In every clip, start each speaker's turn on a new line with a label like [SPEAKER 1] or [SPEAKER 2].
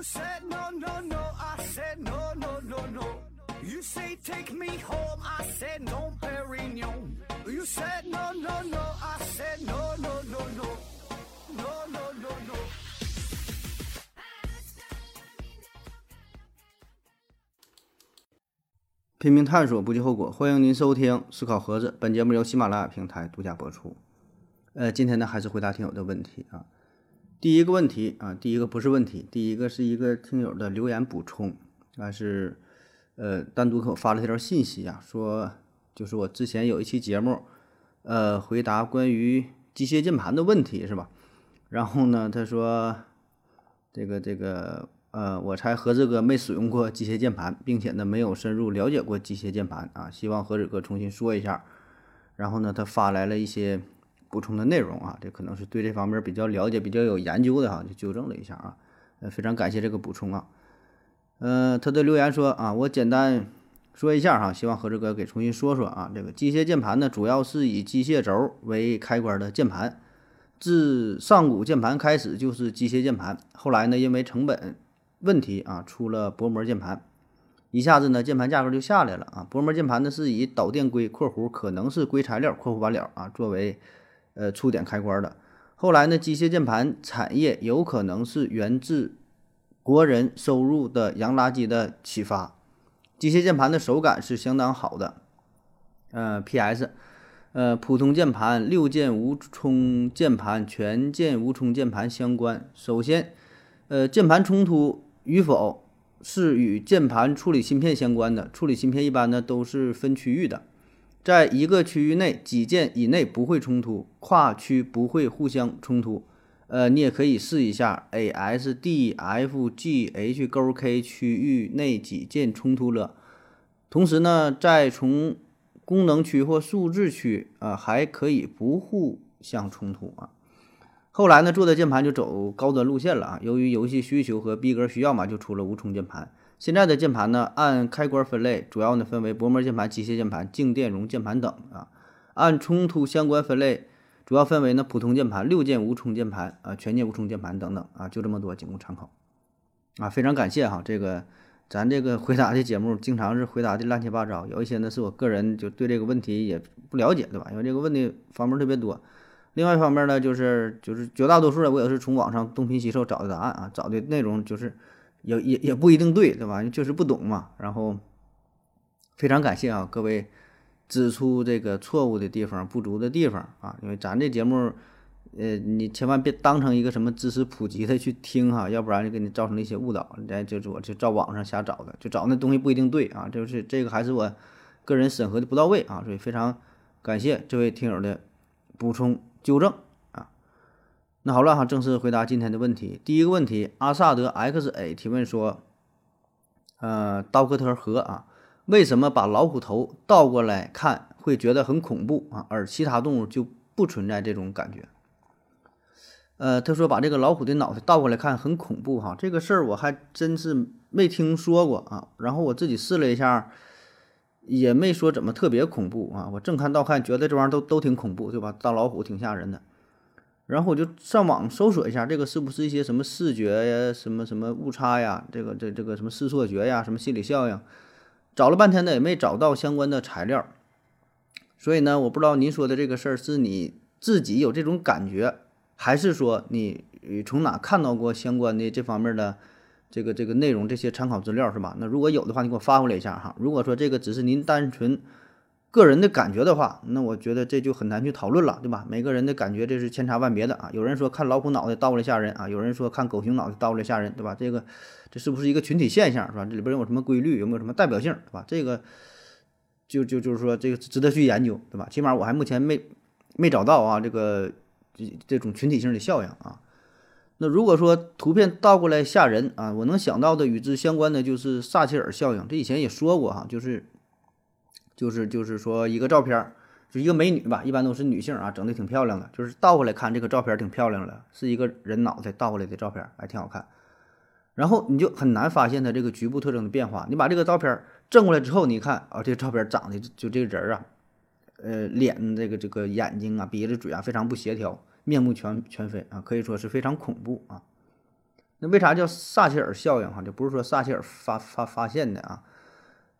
[SPEAKER 1] You said no, no, no, I said no, no, no, no. You say take me home, I said no, Perignon. You said no, no, no, I said no, no, no, no. No, no, no, no.
[SPEAKER 2] 拼命探索，不计后果。欢迎您收听《思考盒子》，本节目由喜马拉雅平台独家播出。呃，今天呢，还是回答听友的问题啊。第一个问题啊，第一个不是问题，第一个是一个听友的留言补充，啊是呃单独给我发了一条信息啊，说就是我之前有一期节目，呃回答关于机械键盘的问题是吧？然后呢，他说这个这个呃，我猜何志哥没使用过机械键盘，并且呢没有深入了解过机械键盘啊，希望何志哥重新说一下。然后呢，他发来了一些补充的内容啊，这可能是对这方面比较了解、比较有研究的哈，就纠正了一下啊。呃，非常感谢这个补充啊。呃，他的留言说啊，我简单说一下哈，希望何志哥给重新说说啊。这个机械键盘呢，主要是以机械轴为开关的键盘。自上古键盘开始就是机械键盘，后来呢，因为成本问题啊，出了薄膜键盘，一下子呢，键盘价格就下来了啊。薄膜键盘呢是以导电硅（括弧可能是硅材料）（括弧完了）啊作为呃触点开关的。后来呢，机械键盘产业有可能是源自国人收入的洋垃圾的启发。机械键盘的手感是相当好的。呃，P.S. 呃，普通键盘、六键无冲键盘、全键无冲键盘相关。首先，呃，键盘冲突与否是与键盘处理芯片相关的。处理芯片一般呢都是分区域的，在一个区域内几键以内不会冲突，跨区不会互相冲突。呃，你也可以试一下 A S D F G H 勾 K 区域内几键冲突了。同时呢，再从功能区或数字区啊，还可以不互相冲突啊。后来呢，做的键盘就走高端路线了啊。由于游戏需求和逼格需要嘛，就出了无冲键盘。现在的键盘呢，按开关分类，主要呢分为薄膜键盘、机械键盘、静电容键盘等啊。按冲突相关分类，主要分为呢普通键盘、六键无冲键盘啊、全键无冲键盘等等啊，就这么多，仅供参考啊。非常感谢哈，这个。咱这个回答的节目经常是回答的乱七八糟，有一些呢是我个人就对这个问题也不了解，对吧？因为这个问题方面特别多。另外一方面呢，就是就是绝大多数的我也是从网上东拼西凑找的答案啊，找的内容就是也也也不一定对，对吧？确实不懂嘛。然后非常感谢啊，各位指出这个错误的地方、不足的地方啊，因为咱这节目。呃，你千万别当成一个什么知识普及的去听哈，要不然就给你造成了一些误导。咱就是我就照网上瞎找的，就找那东西不一定对啊。就是这个还是我个人审核的不到位啊，所以非常感谢这位听友的补充纠正。那好了哈，正式回答今天的问题。第一个问题，阿萨德 XA 提问说，呃，刀克特河啊，为什么把老虎头倒过来看会觉得很恐怖啊，而其他动物就不存在这种感觉？呃，他说把这个老虎的脑袋倒过来看很恐怖哈，这个事儿我还真是没听说过啊。然后我自己试了一下，也没说怎么特别恐怖啊。我正看倒看，觉得这玩意儿都都挺恐怖，对吧？大老虎挺吓人的。然后我就上网搜索一下，这个是不是一些什么视觉呀、什么什么误差呀、这个这这个什么视错觉呀、什么心理效应，找了半天呢也没找到相关的材料。所以呢，我不知道您说的这个事儿是你自己有这种感觉。还是说你从哪看到过相关的这方面的这个这个内容这些参考资料是吧？那如果有的话，你给我发过来一下哈。如果说这个只是您单纯个人的感觉的话，那我觉得这就很难去讨论了，对吧？每个人的感觉这是千差万别的啊。有人说看老虎脑袋倒过来吓人啊，有人说看狗熊脑袋倒过来吓人，对吧？这个这是不是一个群体现象是吧？这里边有什么规律，有没有什么代表性，对吧？这个就就就是说这个值得去研究，对吧？起码我还目前没没找到啊这个。这种群体性的效应啊，那如果说图片倒过来吓人啊，我能想到的与之相关的就是撒切尔效应。这以前也说过哈，就是就是就是说一个照片，就一个美女吧，一般都是女性啊，整的挺漂亮的，就是倒过来看这个照片挺漂亮的，是一个人脑袋倒过来的照片，还挺好看。然后你就很难发现它这个局部特征的变化。你把这个照片正过来之后，你看啊，这个照片长得就这个人啊。呃，脸这个这个眼睛啊，鼻子嘴啊，非常不协调，面目全全非啊，可以说是非常恐怖啊。那为啥叫撒切尔效应哈？就不是说撒切尔发发发现的啊，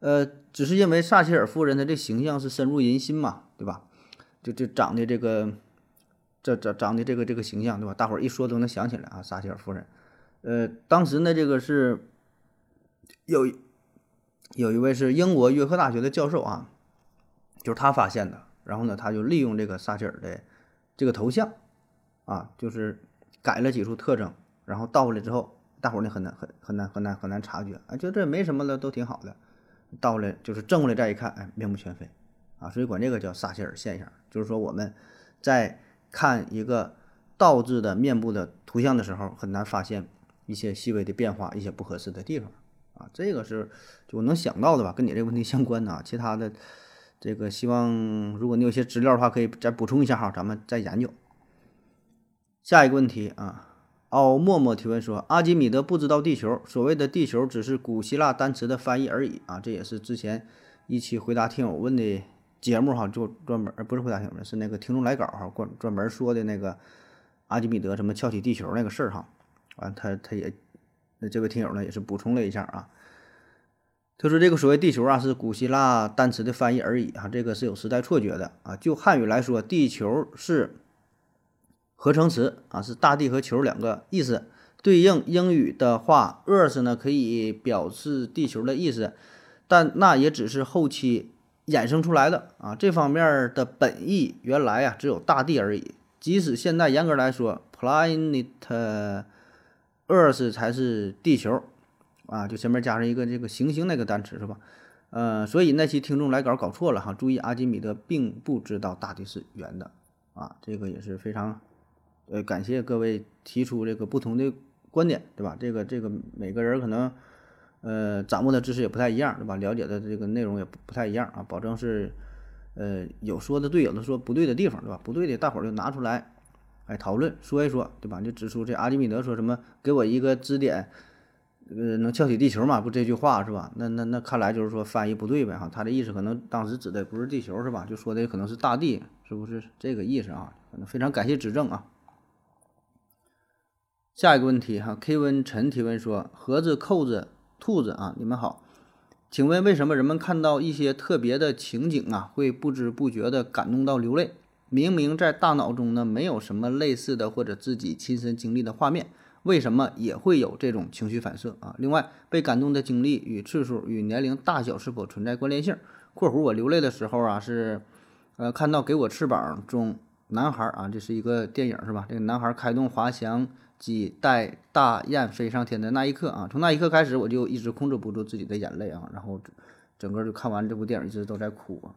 [SPEAKER 2] 呃，只是因为撒切尔夫人的这形象是深入人心嘛，对吧？就就长的这个，这长长的这个这个形象，对吧？大伙儿一说都能想起来啊，撒切尔夫人。呃，当时呢，这个是有有一位是英国约克大学的教授啊，就是他发现的。然后呢，他就利用这个撒切尔的这个头像啊，就是改了几处特征，然后倒过来之后，大伙儿呢很难很很难很难很难察觉啊，觉得这没什么了，都挺好的。倒来就是正过来再一看，哎，面目全非啊，所以管这个叫撒切尔现象，就是说我们在看一个倒置的面部的图像的时候，很难发现。一些细微的变化，一些不合适的地方啊，这个是就我能想到的吧，跟你这个问题相关的啊。其他的这个，希望如果你有些资料的话，可以再补充一下哈，咱们再研究。下一个问题啊，奥默默提问说：阿基米德不知道地球，所谓的地球只是古希腊单词的翻译而已啊。这也是之前一期回答听友问的节目哈，就专门不是回答听友是那个听众来稿哈，专专门说的那个阿基米德什么翘起地球那个事儿哈。完，他他也，那这位听友呢也是补充了一下啊。他说这个所谓地球啊是古希腊单词的翻译而已啊，这个是有时代错觉的啊。就汉语来说，地球是合成词啊，是大地和球两个意思。对应英语的话，Earth 呢可以表示地球的意思，但那也只是后期衍生出来的啊。这方面的本意原来啊只有大地而已。即使现在严格来说，planet。Earth 才是地球，啊，就前面加上一个这个行星那个单词是吧？呃，所以那期听众来稿搞错了哈，注意阿基米德并不知道大地是圆的，啊，这个也是非常，呃，感谢各位提出这个不同的观点，对吧？这个这个每个人可能，呃，掌握的知识也不太一样，对吧？了解的这个内容也不不太一样啊，保证是，呃，有说的对，有的说不对的地方，对吧？不对的，大伙儿就拿出来。哎讨论说一说，对吧？就指出这阿基米德说什么，给我一个支点，呃，能撬起地球嘛？不这句话是吧？那那那看来就是说翻译不对呗哈。他的意思可能当时指的不是地球是吧？就说的可能是大地，是不是这个意思啊？可能非常感谢指正啊。下一个问题哈，K 温陈提问说：盒子、扣子、兔子啊，你们好，请问为什么人们看到一些特别的情景啊，会不知不觉的感动到流泪？明明在大脑中呢没有什么类似的或者自己亲身经历的画面，为什么也会有这种情绪反射啊？另外，被感动的经历与次数与年龄大小是否存在关联性？（括弧我流泪的时候啊是，呃，看到《给我翅膀》中男孩啊，这是一个电影是吧？这个男孩开动滑翔机带大雁飞上天的那一刻啊，从那一刻开始我就一直控制不住自己的眼泪啊，然后整个就看完这部电影一直都在哭啊。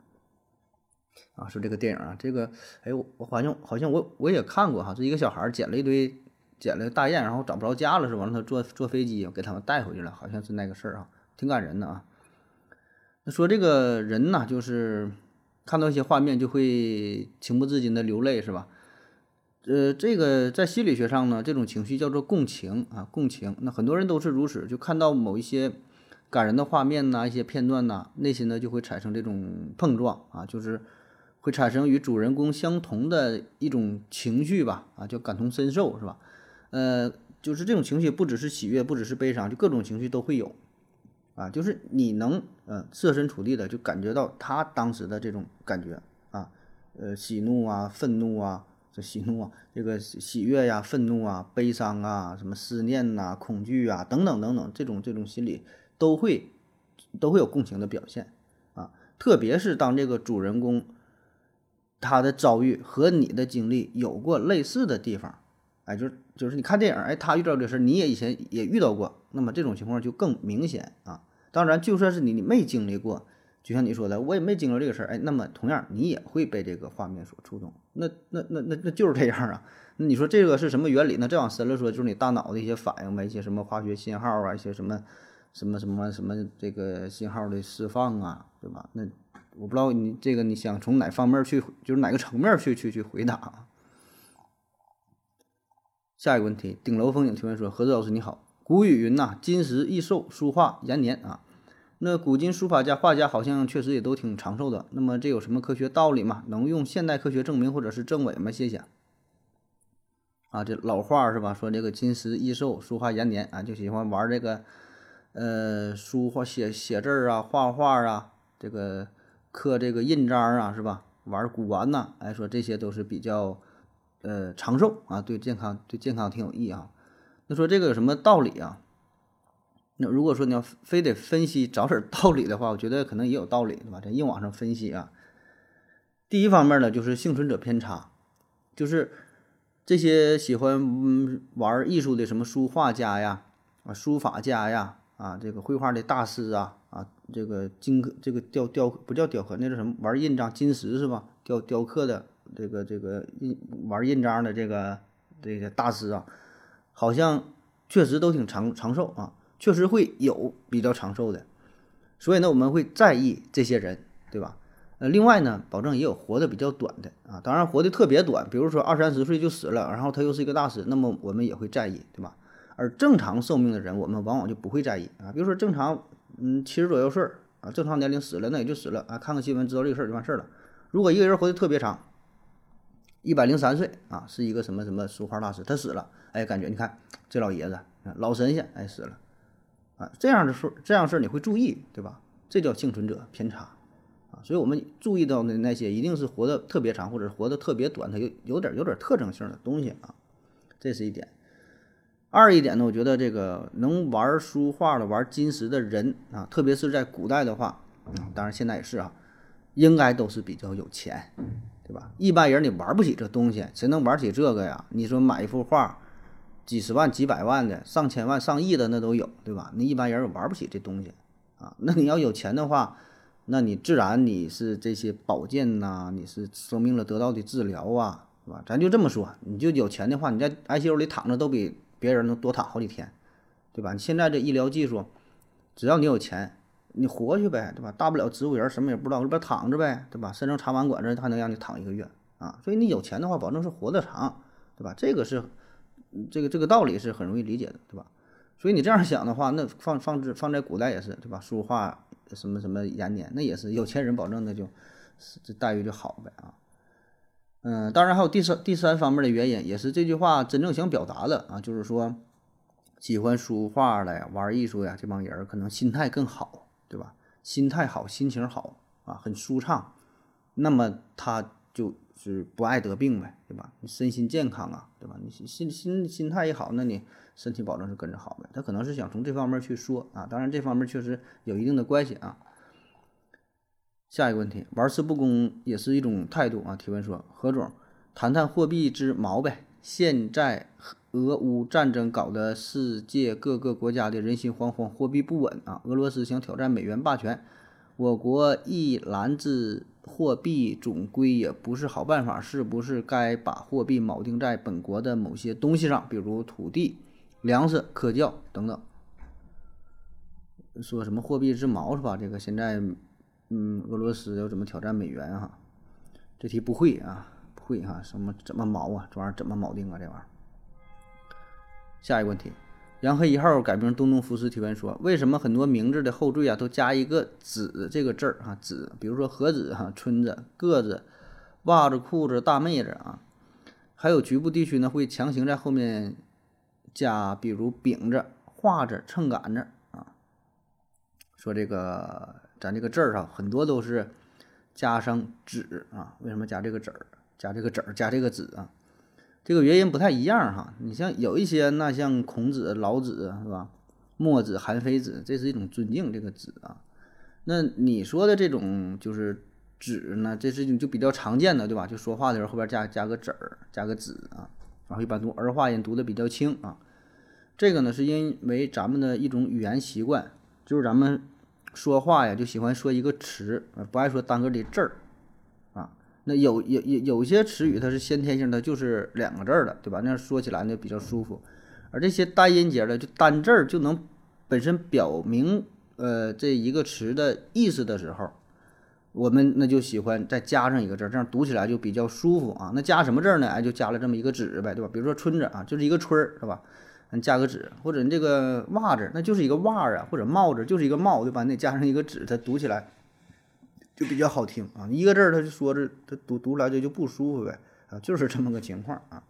[SPEAKER 2] 啊，说这个电影啊，这个，哎，我我好像好像我我也看过哈，是一个小孩捡了一堆捡了大雁，然后找不着家了，是吧？让他坐坐飞机给他们带回去了，好像是那个事儿啊，挺感人的啊。那说这个人呢，就是看到一些画面就会情不自禁的流泪，是吧？呃，这个在心理学上呢，这种情绪叫做共情啊，共情。那很多人都是如此，就看到某一些感人的画面呐，一些片段呐，内心呢就会产生这种碰撞啊，就是。会产生与主人公相同的一种情绪吧，啊，叫感同身受，是吧？呃，就是这种情绪不只是喜悦，不只是悲伤，就各种情绪都会有，啊，就是你能呃设身处地的就感觉到他当时的这种感觉啊，呃，喜怒啊，愤怒啊，这喜怒啊，这个喜悦呀，愤怒啊，悲伤啊，什么思念呐，恐惧啊，等等等等，这种这种心理都会都会有共情的表现啊，特别是当这个主人公。他的遭遇和你的经历有过类似的地方，哎，就是就是你看电影，哎，他遇到这事，你也以前也遇到过，那么这种情况就更明显啊。当然，就算是你你没经历过，就像你说的，我也没经历这个事儿，哎，那么同样你也会被这个画面所触动。那那那那那就是这样啊。那你说这个是什么原理？那再往深了说，就是你大脑的一些反应呗，一些什么化学信号啊，一些什么什么什么什么这个信号的释放啊，对吧？那。我不知道你这个你想从哪方面去，就是哪个层面去去去回答？下一个问题，顶楼风景提问说：何子老师你好，古语云呐，金石易寿，书画延年啊。那古今书法家、画家好像确实也都挺长寿的。那么这有什么科学道理吗？能用现代科学证明或者是证伪吗？谢谢。啊，这老话是吧？说这个金石易寿，书画延年啊，就喜欢玩这个呃书画写写字儿啊，画画啊，这个刻这个印章啊，是吧？玩古玩呐，哎，说这些都是比较呃长寿啊，对健康对健康挺有益啊。那说这个有什么道理啊？那如果说你要非得分析找点道理的话，我觉得可能也有道理，对吧？在硬往上分析啊，第一方面呢，就是幸存者偏差，就是这些喜欢玩艺术的什么书画家呀、啊书法家呀、啊这个绘画的大师啊、啊这个金这个雕雕不叫雕刻，那是什么玩印章金石是吧？雕雕刻的这个这个印玩印章的这个这个大师啊，好像确实都挺长长寿啊。确实会有比较长寿的，所以呢，我们会在意这些人，对吧？呃，另外呢，保证也有活得比较短的啊，当然活得特别短，比如说二三十岁就死了，然后他又是一个大师，那么我们也会在意，对吧？而正常寿命的人，我们往往就不会在意啊。比如说正常，嗯，七十左右岁啊，正常年龄死了，那也就死了啊，看看新闻知道这个事儿就完事儿了。如果一个人活得特别长，一百零三岁啊，是一个什么什么书画大师，他死了，哎，感觉你看这老爷子老神仙，哎，死了。啊，这样的事，这样事你会注意，对吧？这叫幸存者偏差，啊，所以我们注意到的那些一定是活得特别长，或者活得特别短，它有有点有点特征性的东西啊，这是一点。二一点呢，我觉得这个能玩书画的、玩金石的人啊，特别是在古代的话，当然现在也是啊，应该都是比较有钱，对吧？一般人你玩不起这东西，谁能玩起这个呀？你说买一幅画。几十万、几百万的、上千万、上亿的那都有，对吧？那一般人玩不起这东西啊。那你要有钱的话，那你自然你是这些保健呐，你是生病了得到的治疗啊，是吧？咱就这么说，你就有钱的话，你在 ICU 里躺着都比别人能多躺好几天，对吧？你现在这医疗技术，只要你有钱，你活去呗，对吧？大不了植物人什么也不知道，这边躺着呗，对吧？身上插完管子还能让你躺一个月啊。所以你有钱的话，保证是活得长，对吧？这个是。这个这个道理是很容易理解的，对吧？所以你这样想的话，那放放置放在古代也是，对吧？书画什么什么延年，那也是有钱人保证的，就这待遇就好呗啊。嗯，当然还有第三第三方面的原因，也是这句话真正想表达的啊，就是说喜欢书画的、玩艺术呀这帮人可能心态更好，对吧？心态好，心情好啊，很舒畅，那么他就。是不爱得病呗，对吧？你身心健康啊，对吧？你心心心态一好，那你身体保证是跟着好呗。他可能是想从这方面去说啊，当然这方面确实有一定的关系啊。下一个问题，玩世不恭也是一种态度啊。提问说，何总，谈谈货币之矛呗。现在俄乌战争搞得世界各个国家的人心惶惶，货币不稳啊。俄罗斯想挑战美元霸权，我国一篮子。货币总归也不是好办法，是不是该把货币锚定在本国的某些东西上，比如土地、粮食、科教等等？说什么货币之锚是吧？这个现在，嗯，俄罗斯要怎么挑战美元哈？这题不会啊，不会哈，什么怎么锚啊？这玩意儿怎么锚定啊？这玩意儿。下一个问题。洋黑一号改名东东福斯提问说：“为什么很多名字的后缀啊都加一个子这个字儿啊？子，比如说何子哈、春子、个子、袜子、裤子、大妹子啊，还有局部地区呢会强行在后面加，比如饼子、画子、秤杆子啊。说这个咱这个字儿哈，很多都是加上子啊。为什么加这个子？加这个子？加这个子啊？”这个原因不太一样哈，你像有一些那像孔子、老子是吧？墨子、韩非子，这是一种尊敬这个子啊。那你说的这种就是子呢，这是就比较常见的对吧？就说话的时候后边加加个子儿，加个子啊，然后一般读儿化音读的比较轻啊。这个呢是因为咱们的一种语言习惯，就是咱们说话呀就喜欢说一个词，不爱说单个的字儿。那有有有有些词语它是先天性的，就是两个字儿的，对吧？那样说起来呢比较舒服。而这些单音节的，就单字儿就能本身表明呃这一个词的意思的时候，我们那就喜欢再加上一个字儿，这样读起来就比较舒服啊。那加什么字儿呢？哎，就加了这么一个“子”呗，对吧？比如说“春子”啊，就是一个“春”儿，是吧？你加个“子”，或者你这个“袜子”，那就是一个“袜”啊，或者“帽子”就是一个“帽”，对吧？你加上一个“子”，它读起来。就比较好听啊，一个字儿他就说着，他读读来就就不舒服呗啊，就是这么个情况啊。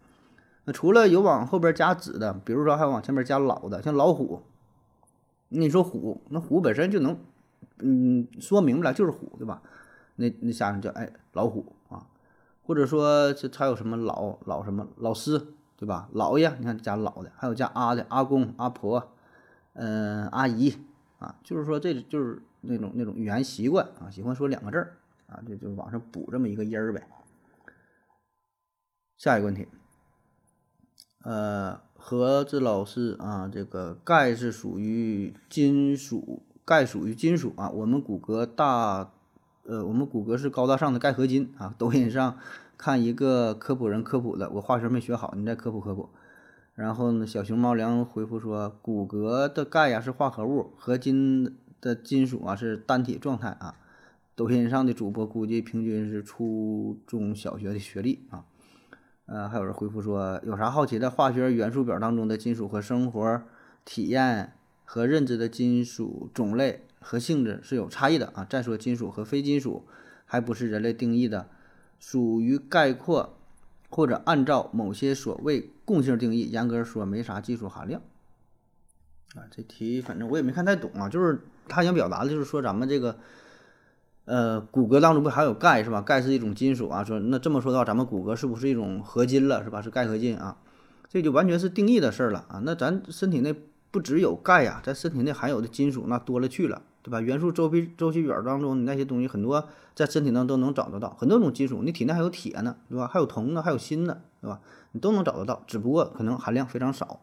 [SPEAKER 2] 那除了有往后边加子的，比如说还往前面加老的，像老虎。你说虎，那虎本身就能，嗯，说明白了就是虎，对吧？那那下面叫哎老虎啊，或者说这还有什么老老什么老师，对吧？老爷，你看加老的，还有加阿的阿公阿婆，嗯阿姨啊，就是说这就是那种那种语言习惯啊，喜欢说两个字儿啊，就就往上补这么一个音儿呗。下一个问题，呃，何子老师啊，这个钙是属于金属，钙属于金属啊。我们骨骼大，呃，我们骨骼是高大上的钙合金啊。抖音上看一个科普人科普的，我化学没学好，你再科普科普。然后呢，小熊猫粮回复说，骨骼的钙呀是化合物，合金的金属啊是单体状态啊。抖音上的主播估计平均是初中小学的学历啊。呃，还有人回复说，有啥好奇的？化学元素表当中的金属和生活体验和认知的金属种类和性质是有差异的啊。再说金属和非金属还不是人类定义的，属于概括或者按照某些所谓共性定义，严格说没啥技术含量。啊，这题反正我也没看太懂啊，就是他想表达的就是说咱们这个。呃，骨骼当中不还有钙是吧？钙是一种金属啊。说那这么说的话，咱们骨骼是不是一种合金了是吧？是钙合金啊，这就完全是定义的事儿了啊。那咱身体内不只有钙呀，在身体内含有的金属那多了去了，对吧？元素周期周期表当中，你那些东西很多在身体当中都能找得到，很多种金属，你体内还有铁呢，对吧？还有铜呢，还有锌呢，对吧？你都能找得到，只不过可能含量非常少，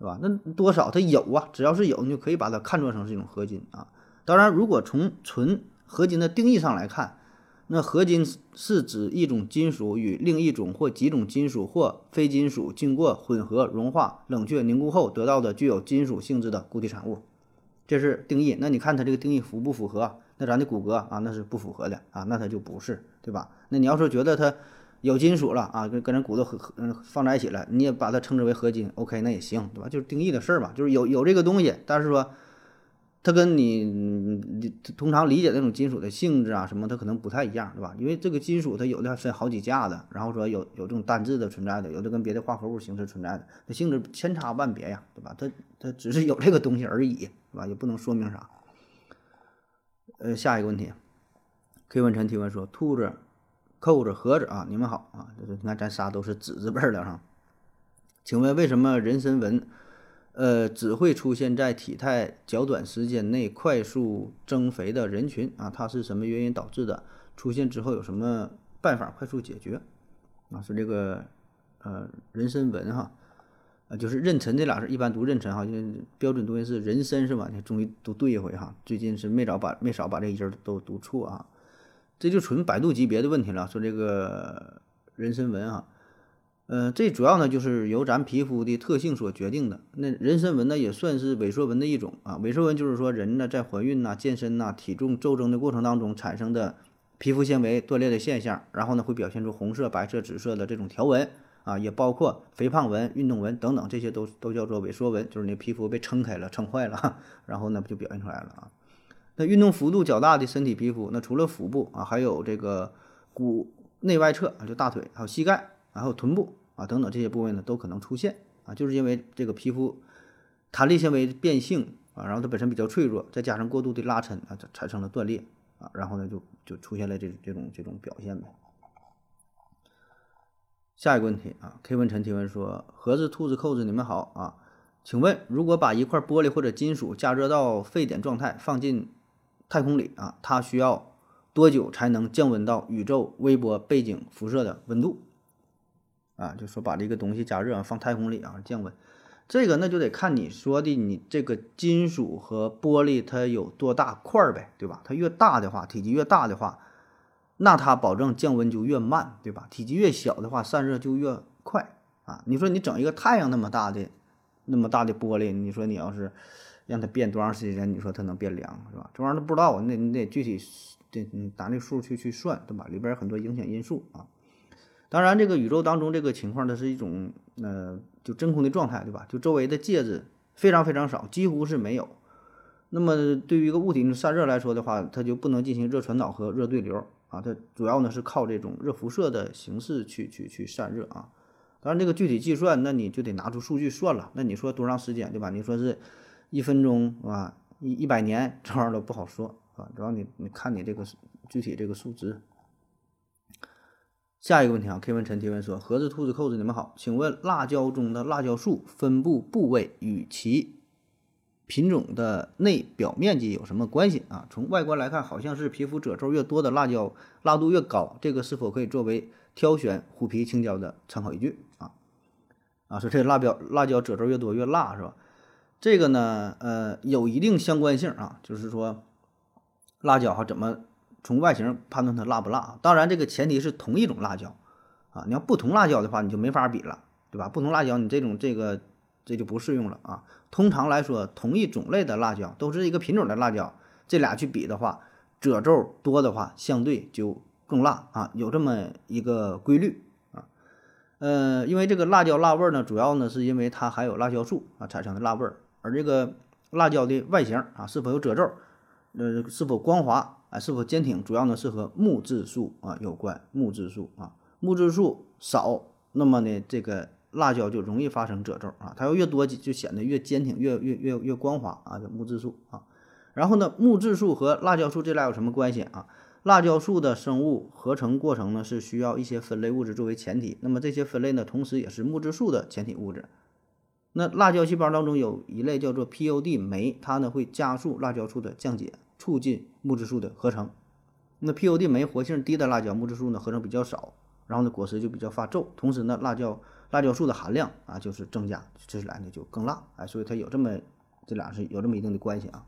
[SPEAKER 2] 对吧？那多少它有啊，只要是有，你就可以把它看作成是一种合金啊。当然，如果从纯合金的定义上来看，那合金是指一种金属与另一种或几种金属或非金属经过混合、融化、冷却、凝固后得到的具有金属性质的固体产物，这是定义。那你看它这个定义符不符合？那咱的骨骼啊，那是不符合的啊，那它就不是，对吧？那你要说觉得它有金属了啊，跟跟咱骨头合嗯放在一起了，你也把它称之为合金，OK，那也行，对吧？就是定义的事儿嘛，就是有有这个东西，但是说。它跟你你通常理解那种金属的性质啊什么，它可能不太一样，对吧？因为这个金属它有的分好几价的，然后说有有这种单质的存在的，有的跟别的化合物形式存在的，它性质千差万别呀，对吧？它它只是有这个东西而已，是吧？也不能说明啥。呃，下一个问题，K 文晨提问说：兔子、扣子、盒子啊，你们好啊，就是你看咱仨都是子字辈的哈，请问为什么人参纹？呃，只会出现在体态较短时间内快速增肥的人群啊，它是什么原因导致的？出现之后有什么办法快速解决？啊，是这个呃人参纹哈，啊就是妊娠这俩字一般读妊娠哈，就标准读音是人参是吧？你终于读对一回哈，最近是没少把没少把这音儿都读错啊，这就纯百度级别的问题了。说这个人参纹哈。呃，这主要呢就是由咱皮肤的特性所决定的。那人参纹呢也算是萎缩纹的一种啊。萎缩纹就是说人呢在怀孕呐、健身呐、体重骤增的过程当中产生的皮肤纤维断裂的现象，然后呢会表现出红色、白色、紫色的这种条纹啊，也包括肥胖纹、运动纹等等，这些都都叫做萎缩纹，就是你皮肤被撑开了、撑坏了，然后呢不就表现出来了啊。那运动幅度较大的身体皮肤，那除了腹部啊，还有这个骨内外侧，就大腿，还有膝盖。然后臀部啊等等这些部位呢都可能出现啊，就是因为这个皮肤弹力纤维变性啊，然后它本身比较脆弱，再加上过度的拉伸啊，产生了断裂啊，然后呢就就出现了这这种这种表现呗。下一个问题啊，K 文晨提问说：盒子、兔子、扣子，你们好啊，请问如果把一块玻璃或者金属加热到沸点状态放进太空里啊，它需要多久才能降温到宇宙微波背景辐射的温度？啊，就说把这个东西加热放太空里啊，降温，这个那就得看你说的你这个金属和玻璃它有多大块呗，对吧？它越大的话，体积越大的话，那它保证降温就越慢，对吧？体积越小的话，散热就越快啊。你说你整一个太阳那么大的那么大的玻璃，你说你要是让它变多长时间，你说它能变凉是吧？这玩意儿都不知道，那你得具体得拿那数去去算，对吧？里边很多影响因素啊。当然，这个宇宙当中这个情况，它是一种呃，就真空的状态，对吧？就周围的介质非常非常少，几乎是没有。那么对于一个物体散热来说的话，它就不能进行热传导和热对流啊，它主要呢是靠这种热辐射的形式去去去散热啊。当然这个具体计算，那你就得拿出数据算了。那你说多长时间，对吧？你说是一分钟啊，一一百年，这玩意儿都不好说啊。主要你你看你这个具体这个数值。下一个问题啊，K 文陈提问说：盒子、兔子、扣子，你们好，请问辣椒中的辣椒素分布部位与其品种的内表面积有什么关系啊？从外观来看，好像是皮肤褶皱越多的辣椒辣度越高，这个是否可以作为挑选虎皮青椒的参考依据啊？啊，说这个辣椒辣椒褶皱越多越辣是吧？这个呢，呃，有一定相关性啊，就是说辣椒哈怎么？从外形判断它辣不辣，当然这个前提是同一种辣椒，啊，你要不同辣椒的话，你就没法比了，对吧？不同辣椒，你这种这个这就不适用了啊。通常来说，同一种类的辣椒都是一个品种的辣椒，这俩去比的话，褶皱多的话，相对就更辣啊，有这么一个规律啊。呃，因为这个辣椒辣味呢，主要呢是因为它含有辣椒素啊产生的辣味儿，而这个辣椒的外形啊是否有褶皱，呃是否光滑。是否坚挺，主要呢是和木质素啊有关。木质素啊，木质素少，那么呢这个辣椒就容易发生褶皱啊。它要越多，就显得越坚挺，越越越越光滑啊。叫木质素啊。然后呢，木质素和辣椒素这俩有什么关系啊？辣椒素的生物合成过程呢是需要一些分类物质作为前提，那么这些分类呢同时也是木质素的前体物质。那辣椒细胞当中有一类叫做 POD 酶，它呢会加速辣椒素的降解。促进木质素的合成，那 POD 酶活性低的辣椒，木质素呢合成比较少，然后呢果实就比较发皱，同时呢辣椒辣椒素的含量啊就是增加，吃起来呢就更辣，哎，所以它有这么这俩是有这么一定的关系啊。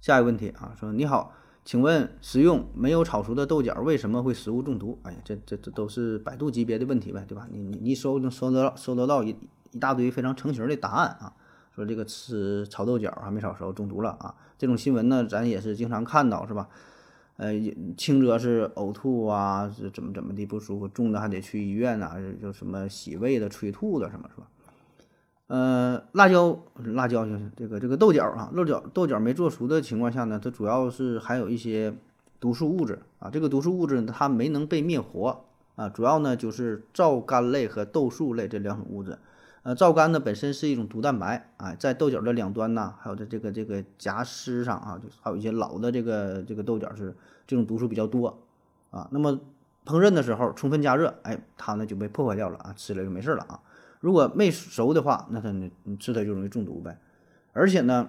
[SPEAKER 2] 下一个问题啊，说你好，请问食用没有炒熟的豆角为什么会食物中毒？哎呀，这这这都是百度级别的问题呗，对吧？你你你搜能搜得到搜得到一一大堆非常成型的答案啊。说这个吃炒豆角还没炒熟中毒了啊！这种新闻呢，咱也是经常看到，是吧？呃，轻则是呕吐啊，是怎么怎么的不舒服，重的还得去医院呐，就什么洗胃的、催吐的什么，是吧？呃，辣椒，辣椒就是这个这个豆角啊，豆角豆角没做熟的情况下呢，它主要是含有一些毒素物质啊，这个毒素物质它没能被灭活啊，主要呢就是皂苷类和豆素类这两种物质。呃，皂苷呢本身是一种毒蛋白啊，在豆角的两端呢，还有在这个这个夹丝上啊，就还有一些老的这个这个豆角是这种毒素比较多啊。那么烹饪的时候充分加热，哎，它呢就被破坏掉了啊，吃了就没事了啊。如果没熟的话，那它你你吃它就容易中毒呗。而且呢，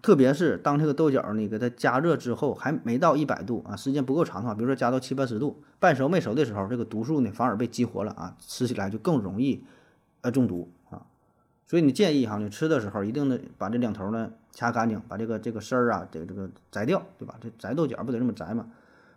[SPEAKER 2] 特别是当这个豆角你给它加热之后，还没到一百度啊，时间不够长的话，比如说加到七八十度，半熟没熟的时候，这个毒素呢反而被激活了啊，吃起来就更容易呃中毒。所以你建议哈，你吃的时候一定得把这两头呢掐干净，把这个这个丝儿啊，这个这个摘掉，对吧？这摘豆角不得这么摘吗？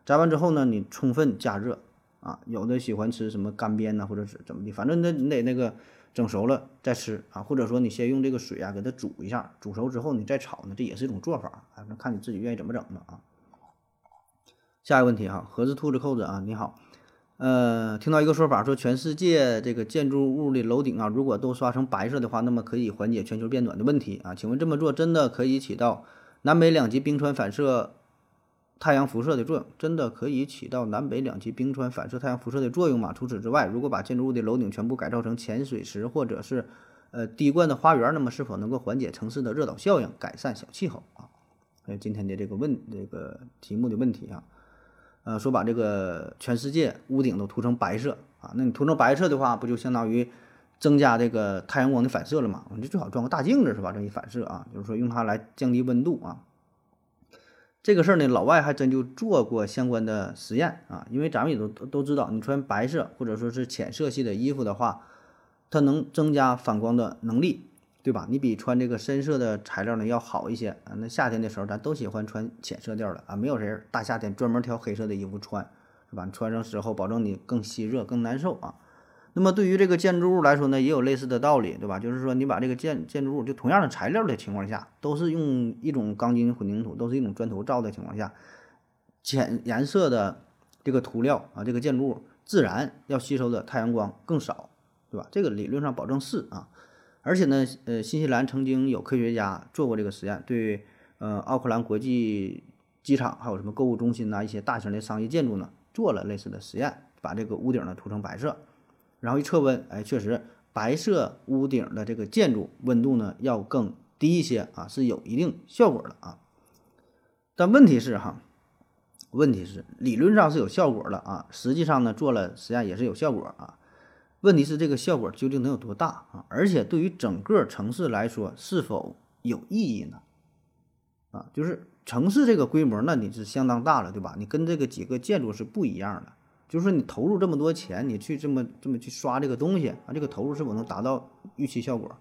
[SPEAKER 2] 摘完之后呢，你充分加热啊。有的喜欢吃什么干煸呐，或者是怎么的，反正那你得那个整熟了再吃啊。或者说你先用这个水啊给它煮一下，煮熟之后你再炒呢，这也是一种做法。反正看你自己愿意怎么整的啊。下一个问题哈，盒子兔子扣子啊，你好。呃，听到一个说法，说全世界这个建筑物的楼顶啊，如果都刷成白色的话，那么可以缓解全球变暖的问题啊。请问这么做真的可以起到南北两极冰川反射太阳辐射的作用？真的可以起到南北两极冰川反射太阳辐射的作用吗？除此之外，如果把建筑物的楼顶全部改造成潜水池或者是呃滴灌的花园，那么是否能够缓解城市的热岛效应，改善小气候啊？还有今天的这个问这个题目的问题啊。呃，说把这个全世界屋顶都涂成白色啊，那你涂成白色的话，不就相当于增加这个太阳光的反射了吗？你就最好装个大镜子是吧？这一反射啊，就是说用它来降低温度啊。这个事儿呢，老外还真就做过相关的实验啊，因为咱们也都都知道，你穿白色或者说是浅色系的衣服的话，它能增加反光的能力。对吧？你比穿这个深色的材料呢要好一些啊。那夏天的时候，咱都喜欢穿浅色调的啊，没有人大夏天专门挑黑色的衣服穿，是吧？你穿上之后，保证你更吸热、更难受啊。那么对于这个建筑物来说呢，也有类似的道理，对吧？就是说，你把这个建建筑物就同样的材料的情况下，都是用一种钢筋混凝土，都是一种砖头造的情况下，浅颜色的这个涂料啊，这个建筑物自然要吸收的太阳光更少，对吧？这个理论上保证是啊。而且呢，呃，新西兰曾经有科学家做过这个实验，对，呃，奥克兰国际机场还有什么购物中心呐，一些大型的商业建筑呢，做了类似的实验，把这个屋顶呢涂成白色，然后一测温，哎，确实白色屋顶的这个建筑温度呢要更低一些啊，是有一定效果的啊。但问题是哈，问题是理论上是有效果的啊，实际上呢做了实验也是有效果啊。问题是这个效果究竟能有多大啊？而且对于整个城市来说是否有意义呢？啊，就是城市这个规模，那你是相当大了，对吧？你跟这个几个建筑是不一样的。就是说你投入这么多钱，你去这么这么去刷这个东西啊，这个投入是否能达到预期效果？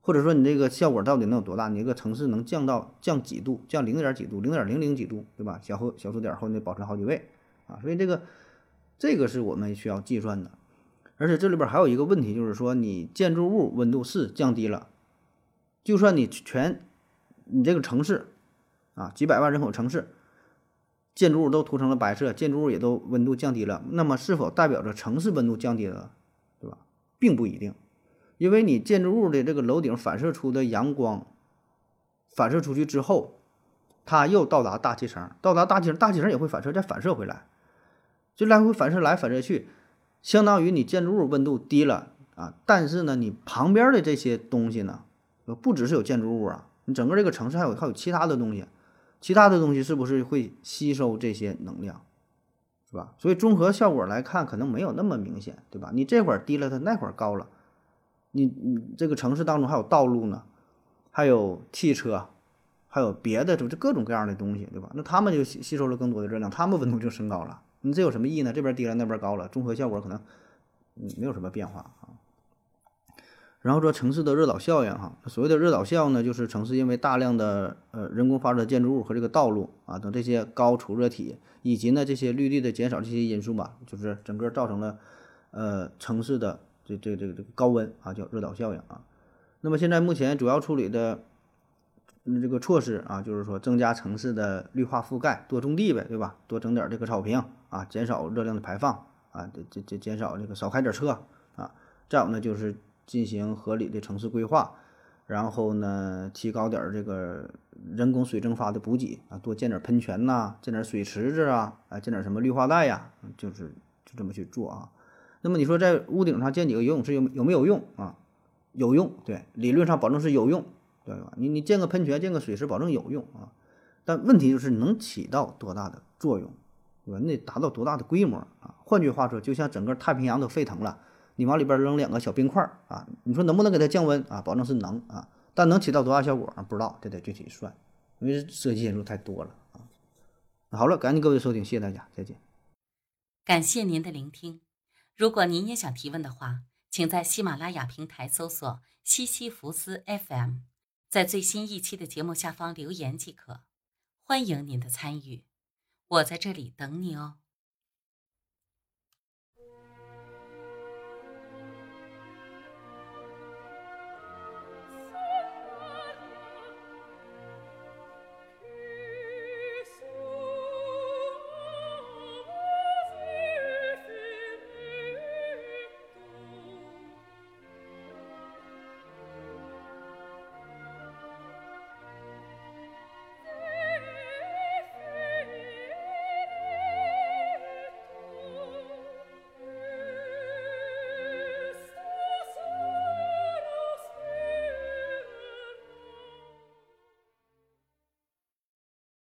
[SPEAKER 2] 或者说你这个效果到底能有多大？你这个城市能降到降几度？降零点几度？零点零零几度，对吧？小后小数点后你保存好几位啊，所以这个这个是我们需要计算的。而且这里边还有一个问题，就是说你建筑物温度是降低了，就算你全你这个城市啊几百万人口城市，建筑物都涂成了白色，建筑物也都温度降低了，那么是否代表着城市温度降低了，对吧？并不一定，因为你建筑物的这个楼顶反射出的阳光反射出去之后，它又到达大气层，到达大气层，大气层也会反射，再反射回来，就来回反射来反射去。相当于你建筑物温度低了啊，但是呢，你旁边的这些东西呢，不只是有建筑物啊，你整个这个城市还有还有其他的东西，其他的东西是不是会吸收这些能量，是吧？所以综合效果来看，可能没有那么明显，对吧？你这会儿低了，它那会儿高了，你你这个城市当中还有道路呢，还有汽车，还有别的，就各种各样的东西，对吧？那他们就吸吸收了更多的热量，他们温度就升高了。你这有什么意义呢？这边低了，那边高了，综合效果可能嗯没有什么变化啊。然后说城市的热岛效应哈，所谓的热岛效应呢，就是城市因为大量的呃人工发展的建筑物和这个道路啊等这些高储热体，以及呢这些绿地的减少这些因素吧，就是整个造成了呃城市的这这这个这个高温啊，叫热岛效应啊。那么现在目前主要处理的。这个措施啊，就是说增加城市的绿化覆盖，多种地呗，对吧？多整点这个草坪啊，减少热量的排放啊，这这这减少这个少开点车啊。再有呢，就是进行合理的城市规划，然后呢，提高点这个人工水蒸发的补给啊，多建点喷泉呐，建点水池子啊，啊，建点什么绿化带呀，就是就这么去做啊。那么你说在屋顶上建几个游泳池有有没有用啊？有用，对，理论上保证是有用。你你建个喷泉，建个水池，保证有用啊。但问题就是能起到多大的作用，对吧？你得达到多大的规模啊？换句话说，就像整个太平洋都沸腾了，你往里边扔两个小冰块啊，你说能不能给它降温啊？保证是能啊，但能起到多大效果啊？不知道，这得具体算，因为涉及因素太多了啊。好了，感谢各位收听，谢谢大家，再见。
[SPEAKER 3] 感谢您的聆听。如果您也想提问的话，请在喜马拉雅平台搜索西西弗斯 FM。在最新一期的节目下方留言即可，欢迎您的参与，我在这里等你哦。